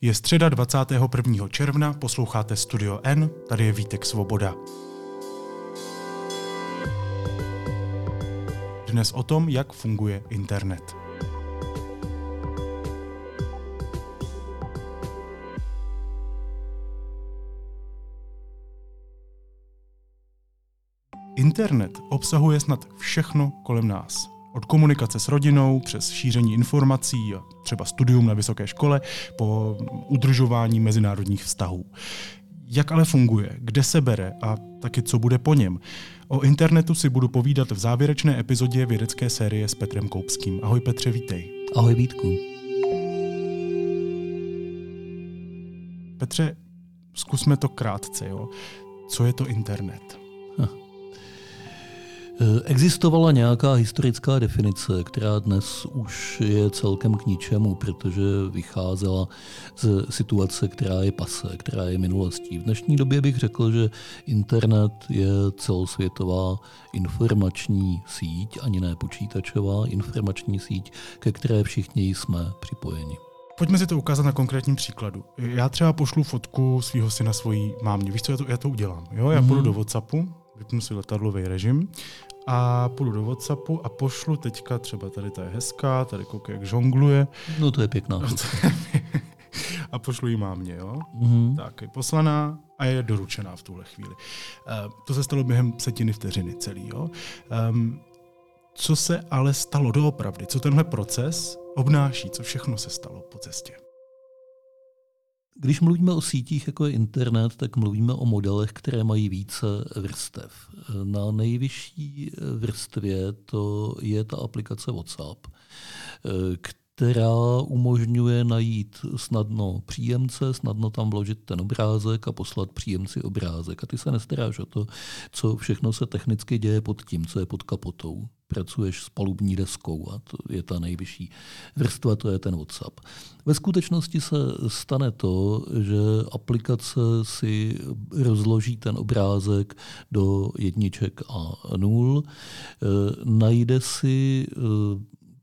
Je středa 21. června, posloucháte Studio N, tady je Vítek Svoboda. Dnes o tom, jak funguje internet. Internet obsahuje snad všechno kolem nás. Od komunikace s rodinou, přes šíření informací a třeba studium na vysoké škole, po udržování mezinárodních vztahů. Jak ale funguje, kde se bere a taky co bude po něm? O internetu si budu povídat v závěrečné epizodě vědecké série s Petrem Koupským. Ahoj Petře, vítej. Ahoj Vítku. Petře, zkusme to krátce. Jo? Co je to internet? Eh, existovala nějaká historická definice, která dnes už je celkem k ničemu, protože vycházela z situace, která je pase, která je minulostí. V dnešní době bych řekl, že internet je celosvětová informační síť, ani ne počítačová informační síť, ke které všichni jsme připojeni. Pojďme si to ukázat na konkrétním příkladu. Já třeba pošlu fotku svého syna svojí mámě. Víš co, já to, já to udělám. Jo? Já mm-hmm. půjdu do WhatsAppu, vypnu si letadlový režim a půjdu do Whatsappu a pošlu teďka, třeba tady ta je hezká, tady koukej, jak žongluje. No to je pěkná. a pošlu ji mámě, jo? Mm-hmm. Tak, je poslaná a je doručená v tuhle chvíli. Uh, to se stalo během setiny vteřiny celý, jo? Um, co se ale stalo doopravdy? Co tenhle proces obnáší? Co všechno se stalo po cestě? Když mluvíme o sítích jako je internet, tak mluvíme o modelech, které mají více vrstev. Na nejvyšší vrstvě to je ta aplikace WhatsApp, která umožňuje najít snadno příjemce, snadno tam vložit ten obrázek a poslat příjemci obrázek. A ty se nestaráš o to, co všechno se technicky děje pod tím, co je pod kapotou. Pracuješ s palubní deskou a to je ta nejvyšší vrstva, to je ten WhatsApp. Ve skutečnosti se stane to, že aplikace si rozloží ten obrázek do jedniček a nul, e, najde si e,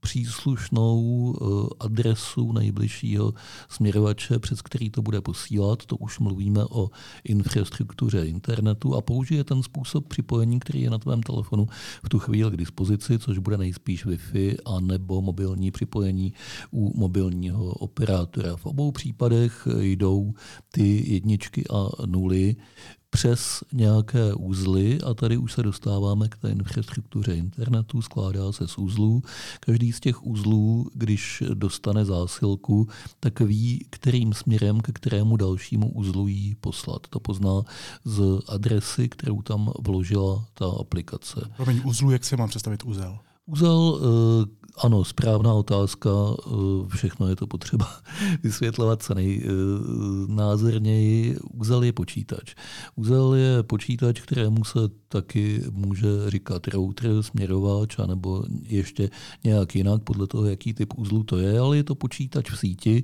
příslušnou eh, adresu nejbližšího směrovače, přes který to bude posílat. To už mluvíme o infrastruktuře internetu a použije ten způsob připojení, který je na tvém telefonu v tu chvíli k dispozici, což bude nejspíš Wi-Fi a nebo mobilní připojení u mobilního operátora. V obou případech jdou ty jedničky a nuly přes nějaké úzly a tady už se dostáváme k té infrastruktuře internetu, skládá se z úzlů. Každý z těch úzlů, když dostane zásilku, tak ví, kterým směrem, ke kterému dalšímu úzlu jí poslat. To pozná z adresy, kterou tam vložila ta aplikace. Promiň, úzlu, jak se mám představit úzel? Úzel eh, ano, správná otázka. Eh, všechno je to potřeba vysvětlovat co nejnázorněji. Uzel je počítač. Uzel je počítač, kterému se taky může říkat router, směrovač, anebo ještě nějak jinak, podle toho, jaký typ uzlu to je, ale je to počítač v síti,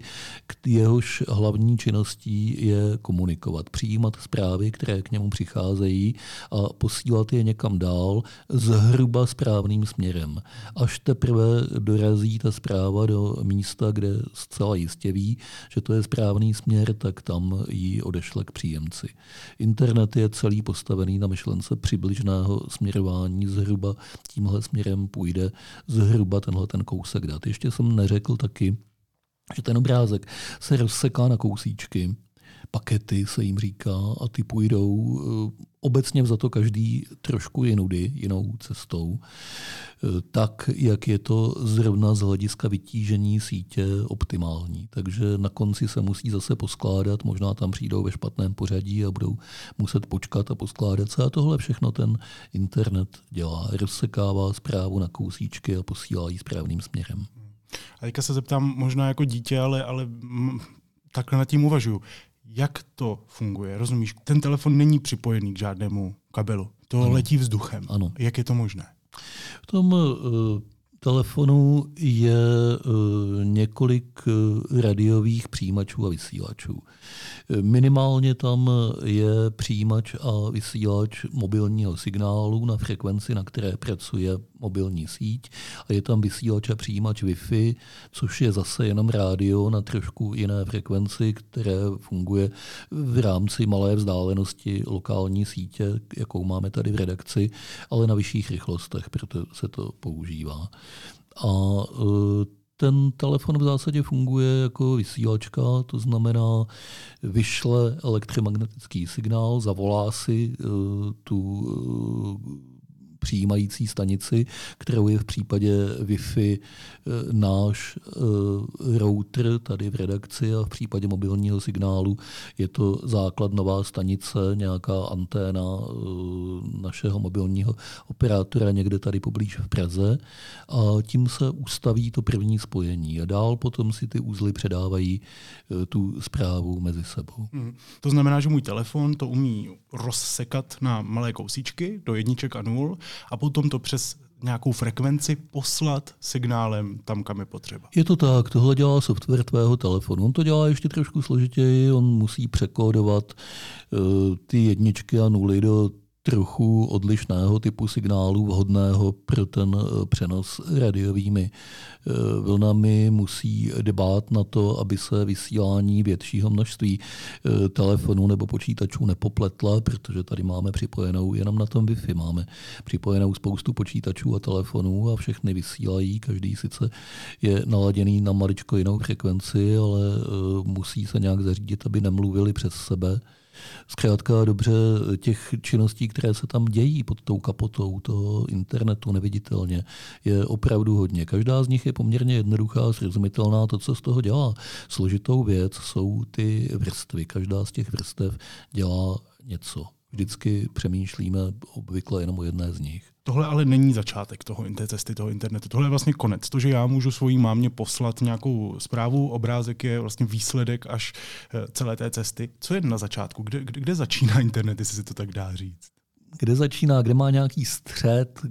jehož hlavní činností je komunikovat, přijímat zprávy, které k němu přicházejí a posílat je někam dál zhruba správným směrem. Až teprve dorazí ta zpráva do místa, kde zcela jistě ví, že to je správný směr, tak tam ji odešle k příjemci. Internet je celý postavený na myšlence přibližného směrování, zhruba tímhle směrem půjde zhruba tenhle ten kousek dat. Ještě jsem neřekl taky, že ten obrázek se rozseká na kousíčky, pakety se jim říká a ty půjdou eh, obecně za to každý trošku jinudy, jinou cestou, eh, tak, jak je to zrovna z hlediska vytížení sítě optimální. Takže na konci se musí zase poskládat, možná tam přijdou ve špatném pořadí a budou muset počkat a poskládat se. A tohle všechno ten internet dělá. Rozsekává zprávu na kousíčky a posílá ji správným směrem. A teďka se zeptám možná jako dítě, ale, ale takhle nad tím uvažuju jak to funguje. Rozumíš, ten telefon není připojený k žádnému kabelu. To ano. letí vzduchem. Ano. Jak je to možné? V tom uh, telefonu je uh, několik uh, radiových přijímačů a vysílačů. Minimálně tam je přijímač a vysílač mobilního signálu na frekvenci, na které pracuje mobilní síť a je tam vysílač a přijímač Wi-Fi, což je zase jenom rádio na trošku jiné frekvenci, které funguje v rámci malé vzdálenosti lokální sítě, jakou máme tady v redakci, ale na vyšších rychlostech, proto se to používá. A e, ten telefon v zásadě funguje jako vysílačka, to znamená, vyšle elektromagnetický signál, zavolá si uh, tu uh, přijímající stanici, kterou je v případě Wi-Fi eh, náš eh, router tady v redakci a v případě mobilního signálu je to základ nová stanice, nějaká anténa eh, našeho mobilního operátora někde tady poblíž v Praze a tím se ustaví to první spojení a dál potom si ty úzly předávají tu zprávu mezi sebou. Hmm. To znamená, že můj telefon to umí rozsekat na malé kousíčky do jedniček a nul a potom to přes nějakou frekvenci poslat signálem tam, kam je potřeba. Je to tak, tohle dělá software tvého telefonu. On to dělá ještě trošku složitěji, on musí překódovat uh, ty jedničky a nuly do trochu odlišného typu signálu, vhodného pro ten eh, přenos radiovými. Eh, vlnami, musí dbát na to, aby se vysílání většího množství eh, telefonů nebo počítačů nepopletla, protože tady máme připojenou jenom na tom Wi-Fi, máme připojenou spoustu počítačů a telefonů a všechny vysílají, každý sice je naladěný na maličko jinou frekvenci, ale musí se nějak zařídit, aby nemluvili přes sebe zkrátka dobře těch činností, které se tam dějí pod tou kapotou toho internetu neviditelně, je opravdu hodně. Každá z nich je poměrně jednoduchá, srozumitelná. To, co z toho dělá složitou věc, jsou ty vrstvy. Každá z těch vrstev dělá něco. Vždycky přemýšlíme obvykle jenom o jedné z nich. Tohle ale není začátek toho té cesty toho internetu. Tohle je vlastně konec. To, že já můžu svojí mámě poslat nějakou zprávu, obrázek je vlastně výsledek až eh, celé té cesty. Co je na začátku? Kde, kde, kde začíná internet, jestli se to tak dá říct? Kde začíná, kde má nějaký střed,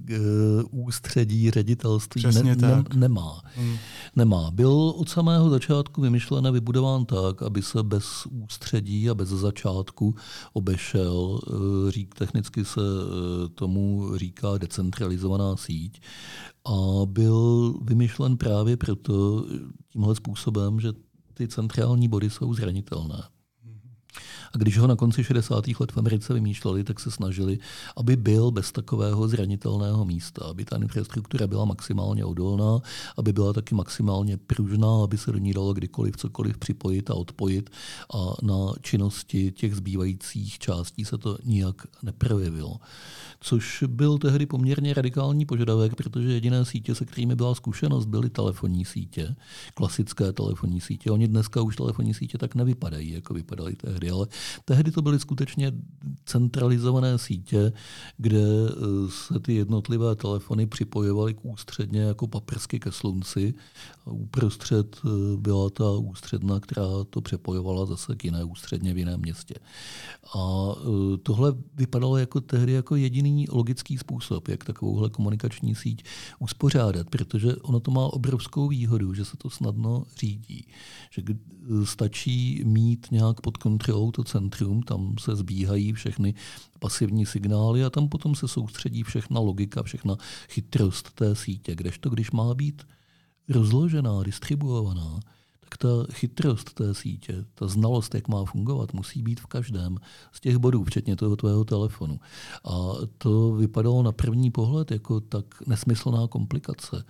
ústředí, ředitelství, ne, ne, nemá. Hmm. nemá. Byl od samého začátku vymyšlen a vybudován tak, aby se bez ústředí a bez začátku obešel. Eh, řík, technicky se eh, tomu říká decentralizovaná síť. A byl vymyšlen právě proto tímhle způsobem, že ty centrální body jsou zranitelné. A když ho na konci 60. let v Americe vymýšleli, tak se snažili, aby byl bez takového zranitelného místa, aby ta infrastruktura byla maximálně odolná, aby byla taky maximálně pružná, aby se do ní dalo kdykoliv cokoliv připojit a odpojit a na činnosti těch zbývajících částí se to nijak neprojevilo což byl tehdy poměrně radikální požadavek, protože jediné sítě, se kterými byla zkušenost, byly telefonní sítě, klasické telefonní sítě. Oni dneska už telefonní sítě tak nevypadají, jako vypadaly tehdy, ale tehdy to byly skutečně centralizované sítě, kde eh, se ty jednotlivé telefony připojovaly k ústředně jako paprsky ke slunci. Uprostřed eh, byla ta ústředna, která to přepojovala zase k jiné ústředně v jiném městě. A eh, tohle vypadalo jako tehdy jako jediný jediný logický způsob, jak takovouhle komunikační síť uspořádat, protože ono to má obrovskou výhodu, že se to snadno řídí. Že stačí mít nějak pod kontrolou to centrum, tam se zbíhají všechny pasivní signály a tam potom se soustředí všechna logika, všechna chytrost té sítě. Kdežto, když má být rozložená, distribuovaná, tak ta chytrost té sítě, ta znalost, jak má fungovat, musí být v každém z těch bodů, včetně toho tvého telefonu. A to vypadalo na první pohled jako tak nesmyslná komplikace,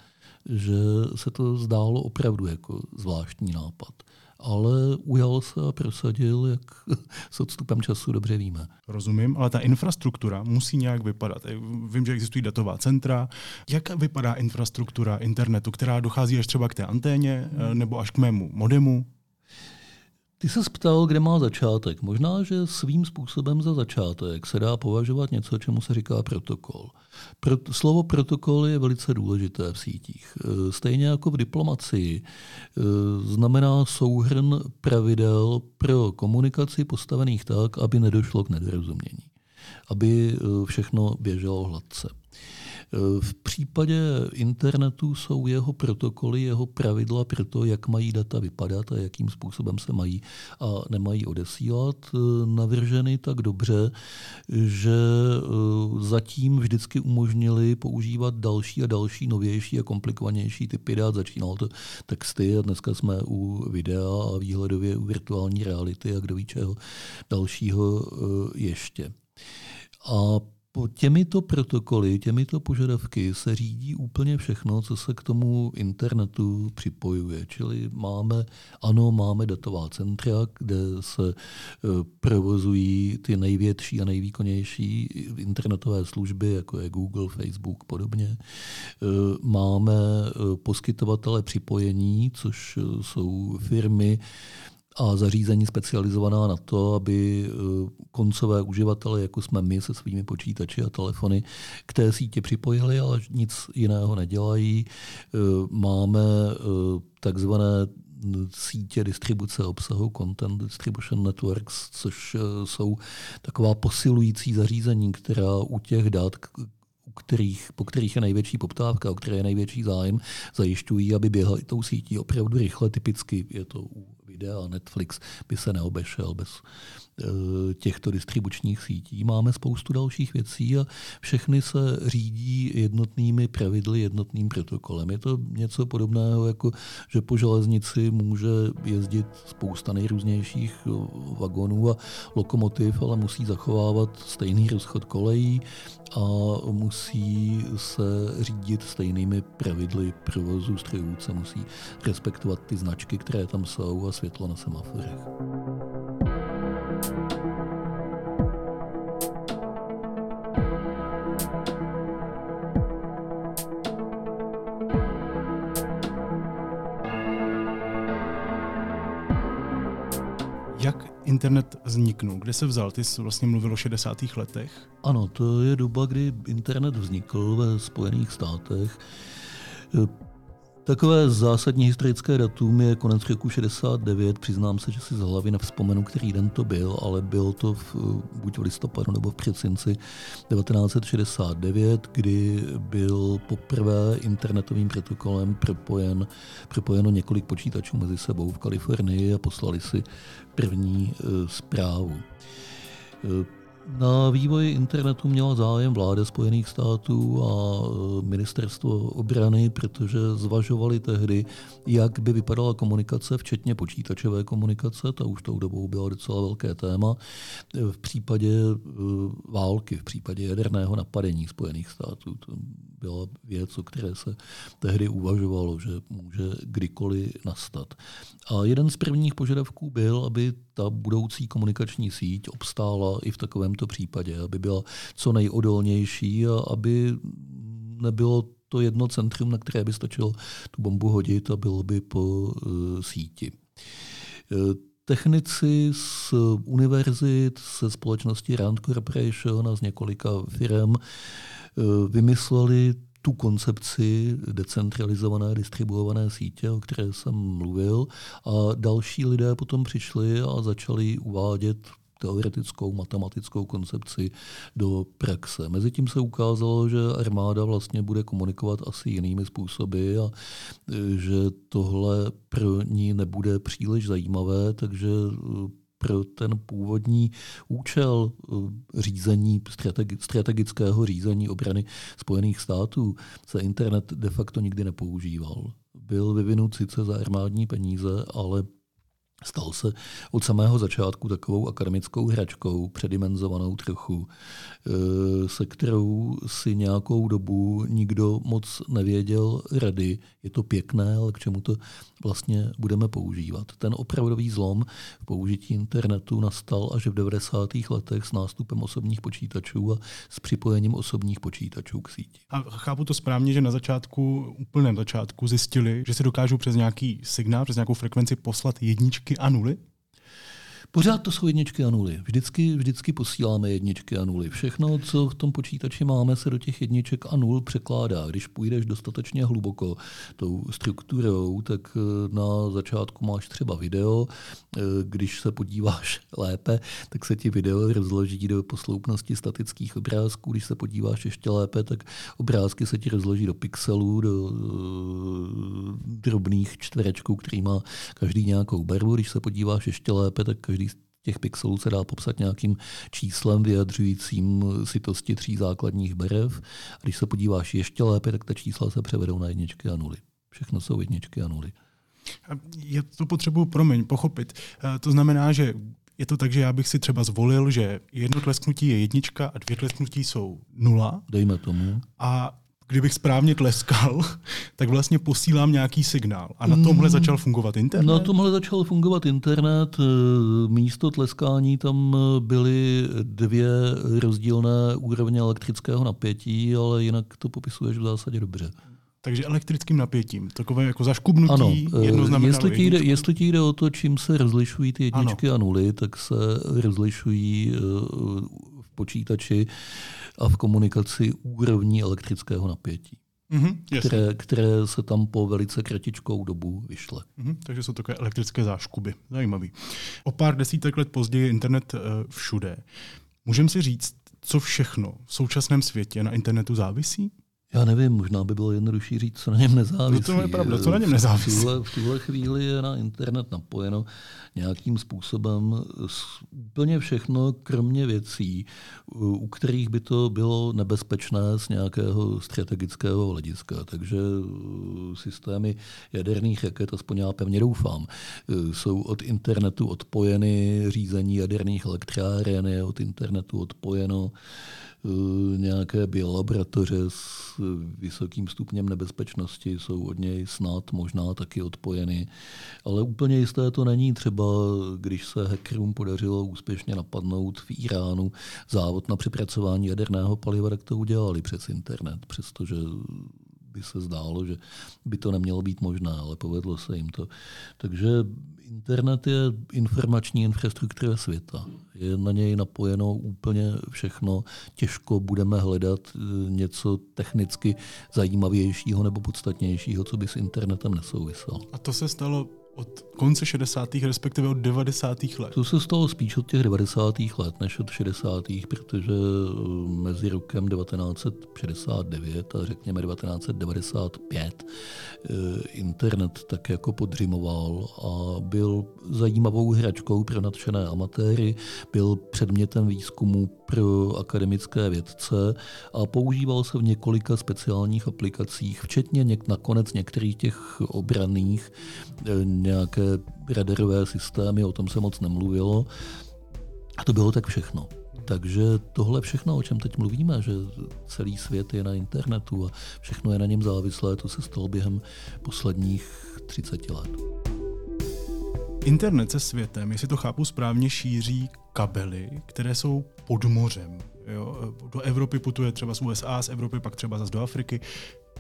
že se to zdálo opravdu jako zvláštní nápad ale ujal se a prosadil, jak s odstupem času dobře víme. Rozumím, ale ta infrastruktura musí nějak vypadat. Vím, že existují datová centra. Jak vypadá infrastruktura internetu, která dochází až třeba k té anténě hmm. nebo až k mému modemu? Ty se ptal, kde má začátek. Možná, že svým způsobem za začátek se dá považovat něco, čemu se říká protokol. Pro, slovo protokol je velice důležité v sítích. E, stejně jako v diplomacii e, znamená souhrn pravidel pro komunikaci postavených tak, aby nedošlo k nedorozumění. Aby e, všechno běželo hladce. V případě internetu jsou jeho protokoly, jeho pravidla pro to, jak mají data vypadat a jakým způsobem se mají a nemají odesílat, navrženy tak dobře, že zatím vždycky umožnili používat další a další novější a komplikovanější typy dat. Začínalo to texty a dneska jsme u videa a výhledově u virtuální reality a kdo ví čeho dalšího ještě. A po těmito protokoly, těmito požadavky se řídí úplně všechno, co se k tomu internetu připojuje. Čili máme, ano, máme datová centra, kde se e, provozují ty největší a nejvýkonnější internetové služby, jako je Google, Facebook, podobně. E, máme e, poskytovatele připojení, což jsou firmy, a zařízení specializovaná na to, aby eh, koncové uživatele, jako jsme my se svými počítači a telefony, k té síti připojili, ale nic jiného nedělají. Eh, máme eh, takzvané sítě distribuce obsahu, Content Distribution Networks, což jsou taková posilující zařízení, která u těch dat, kterých, po kterých je největší poptávka, o které je největší zájem, zajišťují, aby běhali tou sítí opravdu rychle. Typicky je to u videa Netflix by se neobešel bez těchto distribučních sítí. Máme spoustu dalších věcí a všechny se řídí jednotnými pravidly, jednotným protokolem. Je to něco podobného, jako že po železnici může jezdit spousta nejrůznějších eh, vagonů a lokomotiv, ale musí zachovávat stejný rozchod kolejí a musí se řídit stejnými pravidly provozu strojů, se musí respektovat ty značky, které tam jsou a světlo na semaforech. Jak internet vzniknul? Kde se vzal? Ty jsi vlastně mluvil o 60. letech. Ano, to je doba, kdy internet vznikl ve Spojených státech. Takové zásadní historické datum je konec roku 69. Přiznám se, že si z hlavy nevzpomenu, který den to byl, ale byl to v, buď v listopadu nebo v předsinci 1969, kdy byl poprvé internetovým protokolem propojen, propojeno několik počítačů mezi sebou v Kalifornii a poslali si první e, zprávu. Na vývoji internetu měla zájem vláda Spojených států a e, ministerstvo obrany, protože zvažovali tehdy, jak by vypadala komunikace, včetně počítačové komunikace, ta už tou dobou byla docela velké téma, v případě e, války, v případě jaderného napadení Spojených států. To byla věc, o které se tehdy uvažovalo, že může kdykoliv nastat. A jeden z prvních požadavků byl, aby ta budoucí komunikační síť obstála i v takovémto případě, aby byla co nejodolnější a aby nebylo to jedno centrum, na které by stačilo tu bombu hodit a bylo by po uh, síti. Uh, technici z univerzit, se společnosti Rand Corporation a z několika firm uh, vymysleli tu koncepci decentralizované distribuované sítě, o které jsem mluvil, a další lidé potom přišli a začali uvádět teoretickou matematickou koncepci do praxe. Mezitím se ukázalo, že armáda vlastně bude komunikovat asi jinými způsoby a že tohle pro ní nebude příliš zajímavé, takže pro ten původní účel eh, řízení, strategického řízení obrany Spojených států se internet de facto nikdy nepoužíval. Byl vyvinut sice za armádní peníze, ale Stal se od samého začátku takovou akademickou hračkou, předimenzovanou trochu, eh, se kterou si nějakou dobu nikdo moc nevěděl rady. Je to pěkné, ale k čemu to vlastně budeme používat. Ten opravdový zlom v použití internetu nastal až v 90. letech s nástupem osobních počítačů a s připojením osobních počítačů k síti. A chápu to správně, že na začátku, úplném začátku zjistili, že se dokážou přes nějaký signál, přes nějakou frekvenci poslat jedničky a nuly? Pořád to jsou jedničky a nuly. Vždycky, vždycky posíláme jedničky a nuly. Všechno, co v tom počítači máme, se do těch jedniček a nul překládá. Když půjdeš dostatečně hluboko tou strukturou, tak eh, na začátku máš třeba video. Eh, když se podíváš lépe, tak se ti video rozloží do posloupnosti statických obrázků. Když se podíváš ještě lépe, tak obrázky se ti rozloží do pixelů, do eh, drobných čtverečků, který má každý nějakou barvu. Když se podíváš ještě lépe, tak každý těch pixelů se dá popsat nějakým číslem vyjadřujícím sitosti tří základních barev. A když se podíváš ještě lépe, tak ta čísla se převedou na jedničky a nuly. Všechno jsou jedničky a nuly. Já to potřebuji, promiň, pochopit. Eh, to znamená, že je to tak, že já bych si třeba zvolil, že jedno tlesknutí je jednička a dvě tlesknutí jsou nula. Dejme tomu. A kdybych správně tleskal, tak vlastně posílám nějaký signál. A na tomhle mm. začal fungovat internet? Na tomhle začal fungovat internet. Eh, místo tleskání tam eh, byly dvě rozdílné úrovně elektrického napětí, ale jinak to popisuješ v zásadě dobře. Takže elektrickým napětím, takové jako zaškubnutí, ano, eh, jestli ti, jde, jestli ti jde o to, čím se rozlišují ty jedničky ano. a nuly, tak se rozlišují v počítači a v komunikaci úrovní elektrického napětí. Mm-hmm, které, které se tam po velice kratičkou dobu vyšle. Mm-hmm, takže jsou takové elektrické záškuby. Zajímavý. O pár desítek let později je internet uh, všude. Můžeme si říct, co všechno v současném světě na internetu závisí? Já nevím, možná by bylo jednodušší říct, co na něm nezávisí. No to je pravda, co na něm nezávisí. V tuhle, v tuhle chvíli je na internet napojeno nějakým způsobem úplně všechno, kromě věcí, u kterých by to bylo nebezpečné z nějakého strategického hlediska. Takže uh, systémy jaderných raket, aspoň já pevně doufám, uh, jsou od internetu odpojeny řízení jaderných elektráren, je od internetu odpojeno Eh, nějaké biolaboratoře s vysokým stupněm nebezpečnosti jsou od něj snad možná taky odpojeny. Ale úplně jisté to není. Třeba když se hackerům podařilo úspěšně napadnout v Iránu závod na přepracování jaderného paliva, tak to udělali přes internet, přestože by se zdálo, že by to nemělo být možné, ale povedlo se jim to. Takže internet je informační infrastruktura světa. Je na něj napojeno úplně všechno. Těžko budeme hledat eh, něco technicky zajímavějšího nebo podstatnějšího, co by s internetem nesouviselo. A to se stalo od konce 60. respektive od 90. let. To se stalo spíš od těch 90. let než od 60. protože eh, mezi rokem 1969 a řekněme 1995 eh, internet tak jako podřimoval a byl zajímavou hračkou pro nadšené amatéry, byl předmětem výzkumu pro akademické vědce a používal se v několika speciálních aplikacích, včetně něk- nakonec některých těch obraných eh, nějaké radarové systémy, o tom se moc nemluvilo. A to bylo tak všechno. Takže tohle všechno, o čem teď mluvíme, že celý svět je na internetu a všechno je na něm závislé, to se stalo během posledních 30 let. Internet se světem, jestli to chápu správně, šíří kabely, které jsou pod mořem. Jo? Do Evropy putuje třeba z USA, z Evropy pak třeba zase do Afriky.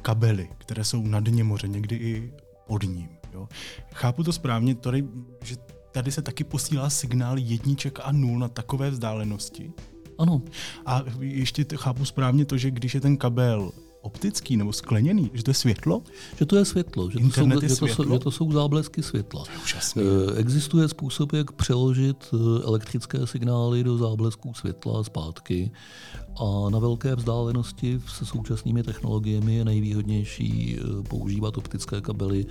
Kabely, které jsou na dně moře, někdy i pod ním. Jo. Chápu to správně, tady, že tady se taky posílá signál jedniček a nul na takové vzdálenosti. Ano. A ještě chápu správně to, že když je ten kabel optický nebo skleněný, že to je světlo? Že to je světlo, že, to jsou, je že, to jsou, že to jsou záblesky světla. To je eh, Existuje způsob, jak přeložit eh, elektrické signály do záblesků světla zpátky a na velké vzdálenosti se současnými technologiemi je nejvýhodnější eh, používat optické kabely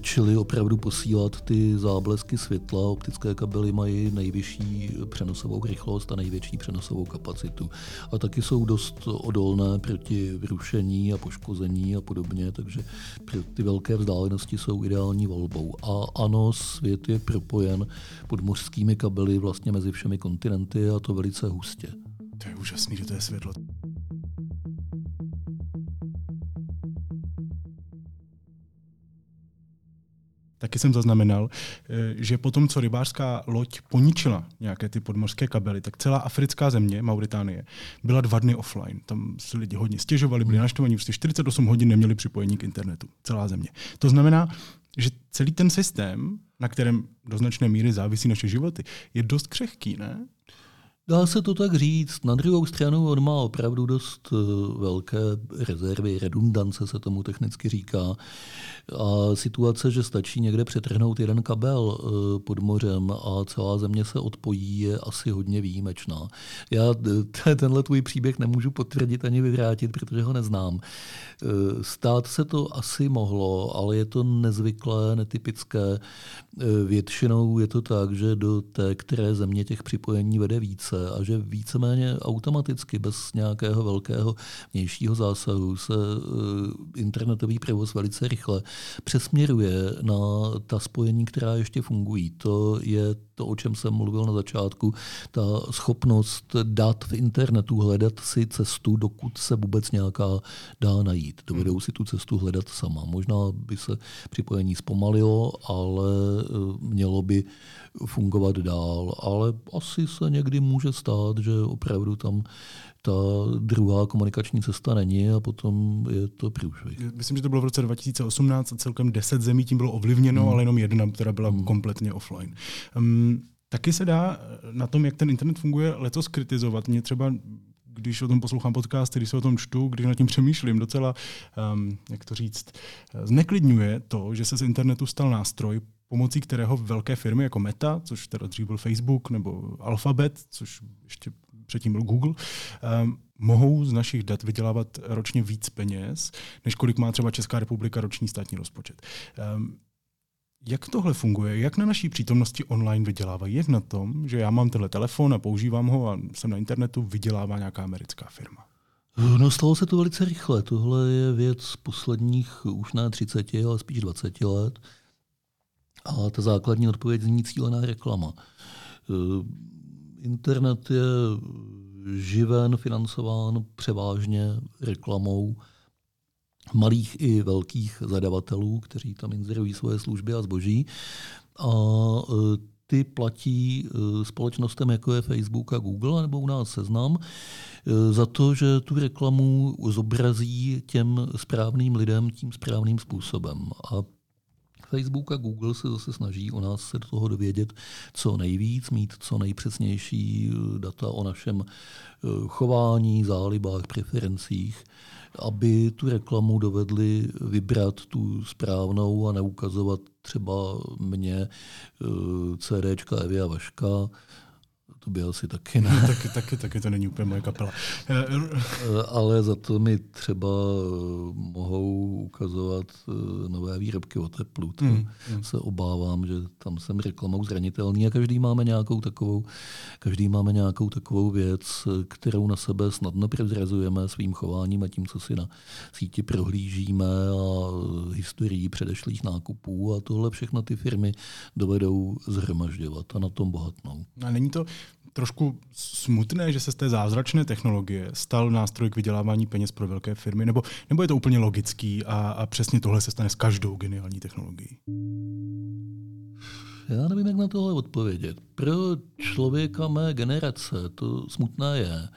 čili opravdu posílat ty záblesky světla. Optické kabely mají nejvyšší přenosovou rychlost a největší přenosovou kapacitu. A taky jsou dost odolné proti vrušení a poškození a podobně, takže ty velké vzdálenosti jsou ideální volbou. A ano, svět je propojen pod mořskými kabely vlastně mezi všemi kontinenty a to velice hustě. To je úžasný, že to je světlo. Taky jsem zaznamenal, eh, že potom, co rybářská loď poničila nějaké ty podmořské kabely, tak celá africká země, Mauritánie, byla dva dny offline. Tam si lidi hodně stěžovali, byli naštvaní, prostě 48 hodin neměli připojení k internetu. Celá země. To znamená, že celý ten systém, na kterém do značné míry závisí naše životy, je dost křehký, ne? Dá se to tak říct. Na druhou stranu on má opravdu dost eh, velké rezervy, redundance se tomu technicky říká. A situace, že stačí někde přetrhnout jeden kabel eh, pod mořem a celá země se odpojí, je asi hodně výjimečná. Já tenhle tvůj příběh nemůžu potvrdit ani vyvrátit, protože ho neznám. Eh, stát se to asi mohlo, ale je to nezvyklé, netypické. Většinou je to tak, že do té které země těch připojení vede více a že víceméně automaticky, bez nějakého velkého vnějšího zásahu, se eh, internetový provoz velice rychle přesměruje na ta spojení, která ještě fungují. To je to, o čem jsem mluvil na začátku, ta schopnost dát v internetu, hledat si cestu, dokud se vůbec nějaká dá najít. Dovedou si tu cestu hledat sama. Možná by se připojení zpomalilo, ale eh, mělo by fungovat dál. Ale asi se někdy může stát, že opravdu tam ta druhá komunikační cesta není a potom je to průšvih. Myslím, že to bylo v roce 2018 a celkem 10 zemí tím bylo ovlivněno, hmm. ale jenom jedna, která byla hmm. kompletně offline. Um, taky se dá na tom, jak ten internet funguje, letos kritizovat. Mě třeba když o tom poslouchám podcasty, když se o tom čtu, když nad tím přemýšlím, docela, um, jak to říct, zneklidňuje to, že se z internetu stal nástroj, pomocí kterého velké firmy jako Meta, což teda dřív byl Facebook, nebo Alphabet, což ještě předtím byl Google, um, mohou z našich dat vydělávat ročně víc peněz, než kolik má třeba Česká republika roční státní rozpočet. Um, jak tohle funguje? Jak na naší přítomnosti online vydělávají? Jak na tom, že já mám tenhle telefon a používám ho a jsem na internetu, vydělává nějaká americká firma? No stalo se to velice rychle. Tohle je věc posledních už ne 30, ale spíš 20 let. A ta základní odpověď zní cílená reklama. Internet je živen, financován převážně reklamou malých i velkých zadavatelů, kteří tam inzerují svoje služby a zboží. A e, ty platí e, společnostem, jako je Facebook a Google, nebo u nás Seznam, e, za to, že tu reklamu zobrazí těm správným lidem tím správným způsobem. A Facebook a Google se zase snaží o nás se do toho dovědět co nejvíc, mít co nejpřesnější eh, data o našem eh, chování, zálibách, preferencích, aby tu reklamu dovedli vybrat tu správnou a neukazovat třeba mě eh, CDčka Evy a Vaška, to by asi taky ne. No, taky, taky, taky to není úplně moje kapela. Eh, ale za to mi třeba eh, mohou ukazovat eh, nové výrobky o teplu. To mm, mm. se obávám, že tam jsem reklamou zranitelný a každý máme nějakou takovou, každý máme nějakou takovou věc, kterou na sebe snadno prezrazujeme svým chováním a tím, co si na síti prohlížíme a historií předešlých nákupů a tohle všechno ty firmy dovedou zhromažďovat a na tom bohatnou. A není to trošku smutné, že se z té zázračné technologie stal nástroj k vydělávání peněz pro velké firmy? Nebo, nebo je to úplně logický a, a přesně tohle se stane s každou geniální technologií? Já nevím, jak na tohle odpovědět. Pro člověka mé generace to smutné je,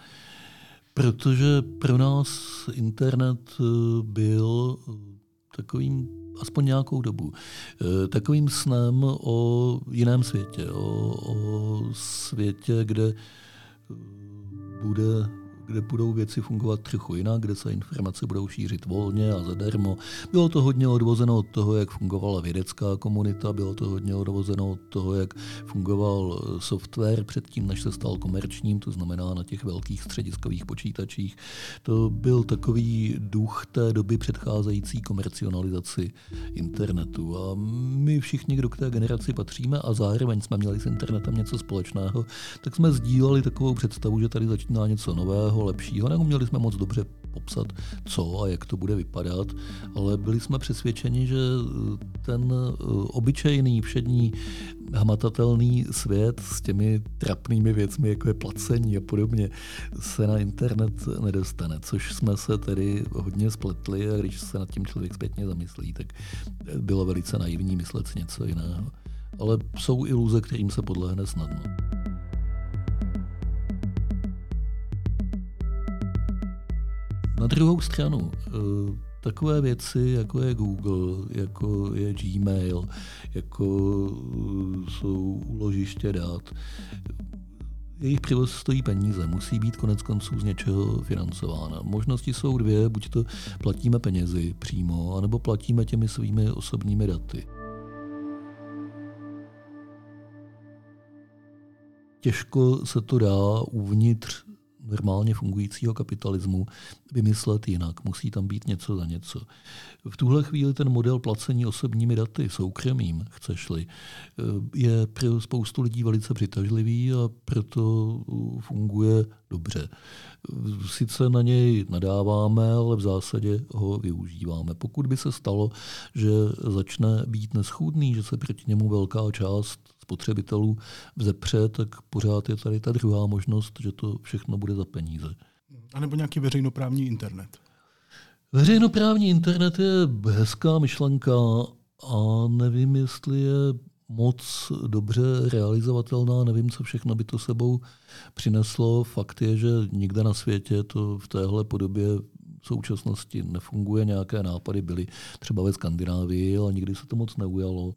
protože pro nás internet byl takovým aspoň nějakou dobu, eh, takovým snem o jiném světě, o, o světě, kde eh, bude kde budou věci fungovat trochu jinak, kde se informace budou šířit volně a zadarmo. Bylo to hodně odvozeno od toho, jak fungovala vědecká komunita, bylo to hodně odvozeno od toho, jak fungoval software předtím, než se stal komerčním, to znamená na těch velkých střediskových počítačích. To byl takový duch té doby předcházející komercionalizaci internetu. A my všichni, kdo k té generaci patříme a zároveň jsme měli s internetem něco společného, tak jsme sdíleli takovou představu, že tady začíná něco nového, nového, lepšího. Neuměli jsme moc dobře popsat, co a jak to bude vypadat, ale byli jsme přesvědčeni, že ten eh, obyčejný, všední, hmatatelný svět s těmi trapnými věcmi, jako je placení a podobně, se na internet nedostane, což jsme se tedy hodně spletli a když se nad tím člověk zpětně zamyslí, tak bylo velice naivní myslet si něco jiného. Ale jsou iluze, kterým se podlehne snadno. Na druhou stranu, eh, takové věci, jako je Google, jako je Gmail, jako jsou úložiště dat, jejich přivoz stojí peníze, musí být konec konců z něčeho financována. Možnosti jsou dvě, buď to platíme penězi přímo, anebo platíme těmi svými osobními daty. Těžko se to dá uvnitř normálně fungujícího kapitalismu vymyslet jinak. Musí tam být něco za něco. V tuhle chvíli ten model placení osobními daty, soukromým, chceš-li, je pro spoustu lidí velice přitažlivý a proto funguje dobře. Sice na něj nadáváme, ale v zásadě ho využíváme. Pokud by se stalo, že začne být neschůdný, že se proti němu velká část spotřebitelů vzepře, tak pořád je tady ta druhá možnost, že to všechno bude za peníze. A nebo nějaký veřejnoprávní internet. Veřejnoprávní internet je hezká myšlenka a nevím, jestli je moc dobře realizovatelná, nevím, co všechno by to sebou přineslo. Fakt je, že nikde na světě to v téhle podobě v současnosti nefunguje. Nějaké nápady byly třeba ve Skandinávii, ale nikdy se to moc neujalo.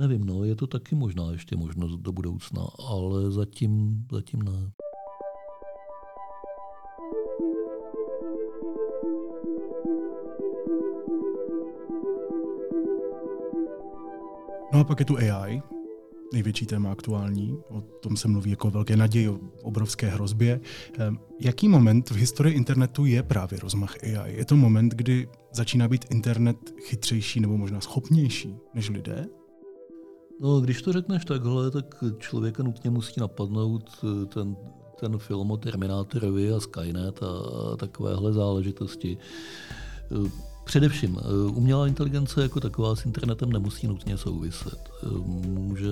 Nevím, no, je to taky možná ještě možnost do budoucna, ale zatím, zatím ne. No a pak je tu AI, největší téma aktuální. O tom se mluví jako velké naději, o obrovské hrozbě. Ehm, jaký moment v historii internetu je právě rozmach AI? Je to moment, kdy začíná být internet chytřejší nebo možná schopnější než lidé? No, když to řekneš takhle, tak člověka nutně musí napadnout eh, ten, ten film o Terminátorovi a Skynet a takovéhle záležitosti. Eh, především, eh, umělá inteligence jako taková s internetem nemusí nutně souviset. Může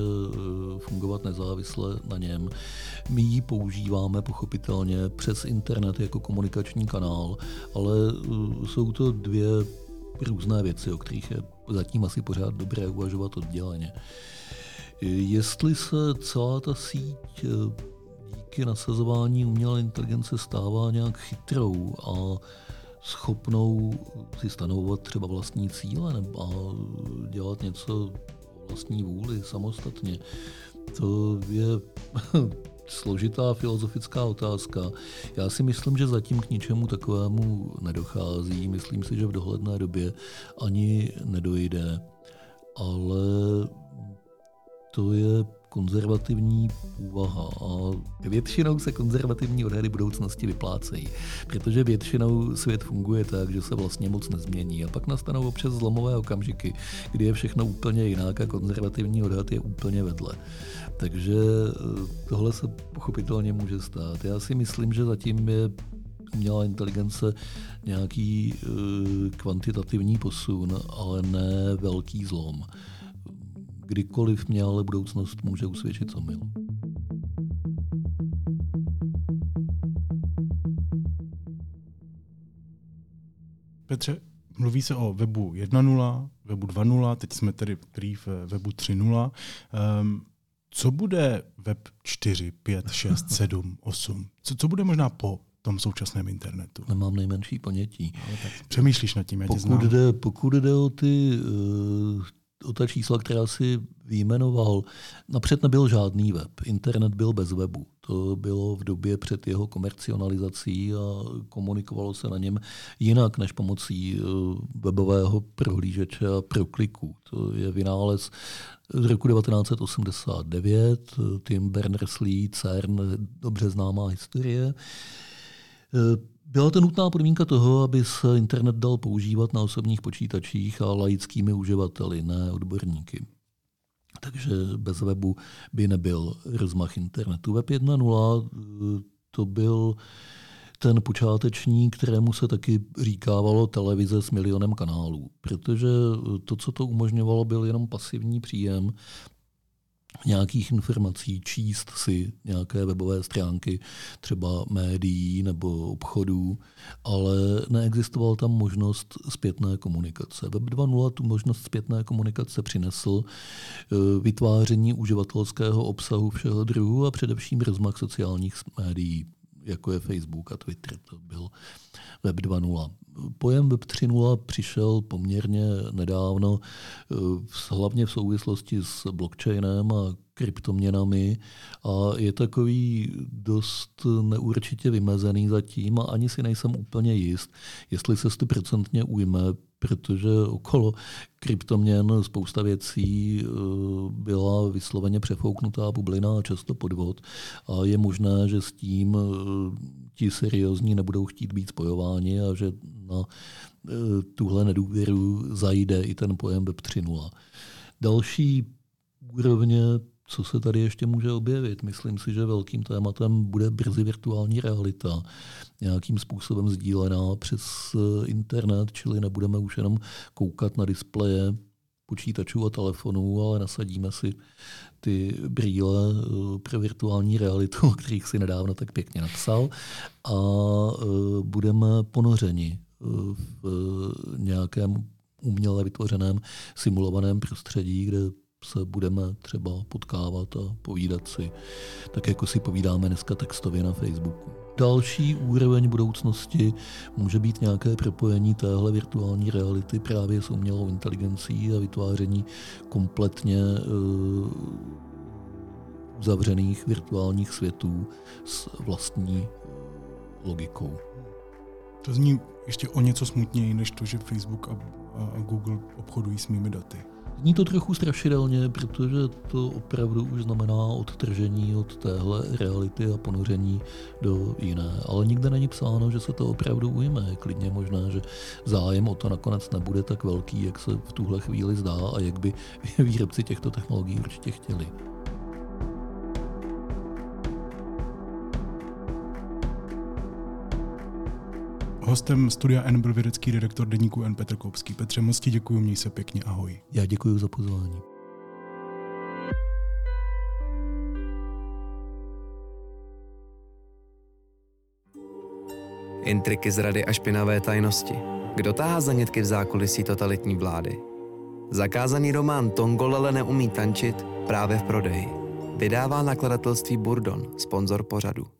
fungovat nezávisle na něm. My ji používáme pochopitelně přes internet jako komunikační kanál, ale jsou to dvě různé věci, o kterých je zatím asi pořád dobré uvažovat odděleně. Jestli se celá ta síť eh, díky nasazování umělé inteligence stává nějak chytrou a schopnou si stanovovat třeba vlastní cíle nebo a dělat něco vlastní vůli samostatně, to je složitá filozofická otázka. Já si myslím, že zatím k ničemu takovému nedochází. Myslím si, že v dohledné době ani nedojde. Ale to je konzervativní úvaha a většinou se konzervativní odhady budoucnosti vyplácejí, protože většinou svět funguje tak, že se vlastně moc nezmění a pak nastanou občas zlomové okamžiky, kdy je všechno úplně jinak a konzervativní odhad je úplně vedle. Takže eh, tohle se pochopitelně může stát. Já si myslím, že zatím je umělá inteligence nějaký uh, kvantitativní posun, ale ne velký zlom kdykoliv mě ale budoucnost může usvědčit co mil. Petře, mluví se o webu 1.0, webu 2.0, teď jsme tedy v webu 3.0. Um, co bude web 4, 5, 6, 7, 8? Co, co bude možná po tom současném internetu? Nemám nejmenší ponětí. No, tak přemýšlíš nad tím, já pokud jde, pokud jde o ty uh, o ta čísla, která si vyjmenoval, napřed nebyl žádný web. Internet byl bez webu. To bylo v době před jeho komercionalizací a komunikovalo se na něm jinak než pomocí eh, webového prohlížeče a prokliků. To je vynález z roku 1989, Tim Berners-Lee, CERN, dobře známá historie. Byla to nutná podmínka toho, aby se internet dal používat na osobních počítačích a laickými uživateli, ne odborníky. Takže bez webu by nebyl rozmach internetu. Web 1.0 eh, to byl ten počáteční, kterému se taky říkávalo televize s milionem kanálů, protože to, co to umožňovalo, byl jenom pasivní příjem nějakých informací, číst si nějaké webové stránky, třeba médií nebo obchodů, ale neexistovala tam možnost zpětné komunikace. Web 2.0 tu možnost zpětné komunikace přinesl eh, vytváření uživatelského obsahu všeho druhu a především rozmach sociálních médií jako je Facebook a Twitter. To byl Web 2.0. Pojem Web 3.0 přišel poměrně nedávno, eh, hlavně v souvislosti s blockchainem a kryptoměnami a je takový dost neurčitě vymezený zatím a ani si nejsem úplně jist, jestli se stoprocentně ujme, protože okolo kryptoměn spousta věcí eh, byla vysloveně přefouknutá bublina a často podvod a je možné, že s tím eh, ti seriózní nebudou chtít být spojováni a že na eh, tuhle nedůvěru zajde i ten pojem Web 3.0. Další úrovně co se tady ještě může objevit. Myslím si, že velkým tématem bude brzy virtuální realita, nějakým způsobem sdílená přes eh, internet, čili nebudeme už jenom koukat na displeje počítačů a telefonů, ale nasadíme si ty brýle eh, pro virtuální realitu, o kterých si nedávno tak pěkně napsal, a eh, budeme ponořeni v nějakém uměle vytvořeném simulovaném prostředí, kde se budeme třeba potkávat a povídat si, tak jako si povídáme dneska textově na Facebooku. Další úroveň budoucnosti může být nějaké propojení téhle virtuální reality právě s umělou inteligencí a vytváření kompletně uh, uzavřených virtuálních světů s vlastní logikou. To zní ještě o něco smutněji, než to, že Facebook a, a Google obchodují s mými daty. Zní to trochu strašidelně, protože to opravdu už znamená odtržení od téhle reality a ponoření do jiné. Ale nikde není psáno, že se to opravdu ujme. Klidně možné, že zájem o to nakonec nebude tak velký, jak se v tuhle chvíli zdá a jak by výrobci těchto technologií určitě chtěli. Hostem studia N byl vědecký redaktor deníku N Petr Koupský. Petře, moc ti děkuji, měj se pěkně, ahoj. Já děkuji za pozvání. Intriky z rady a špinavé tajnosti. Kdo táhá zanětky v zákulisí totalitní vlády? Zakázaný román Tongolele neumí tančit právě v prodeji. Vydává nakladatelství Burdon, sponzor pořadu.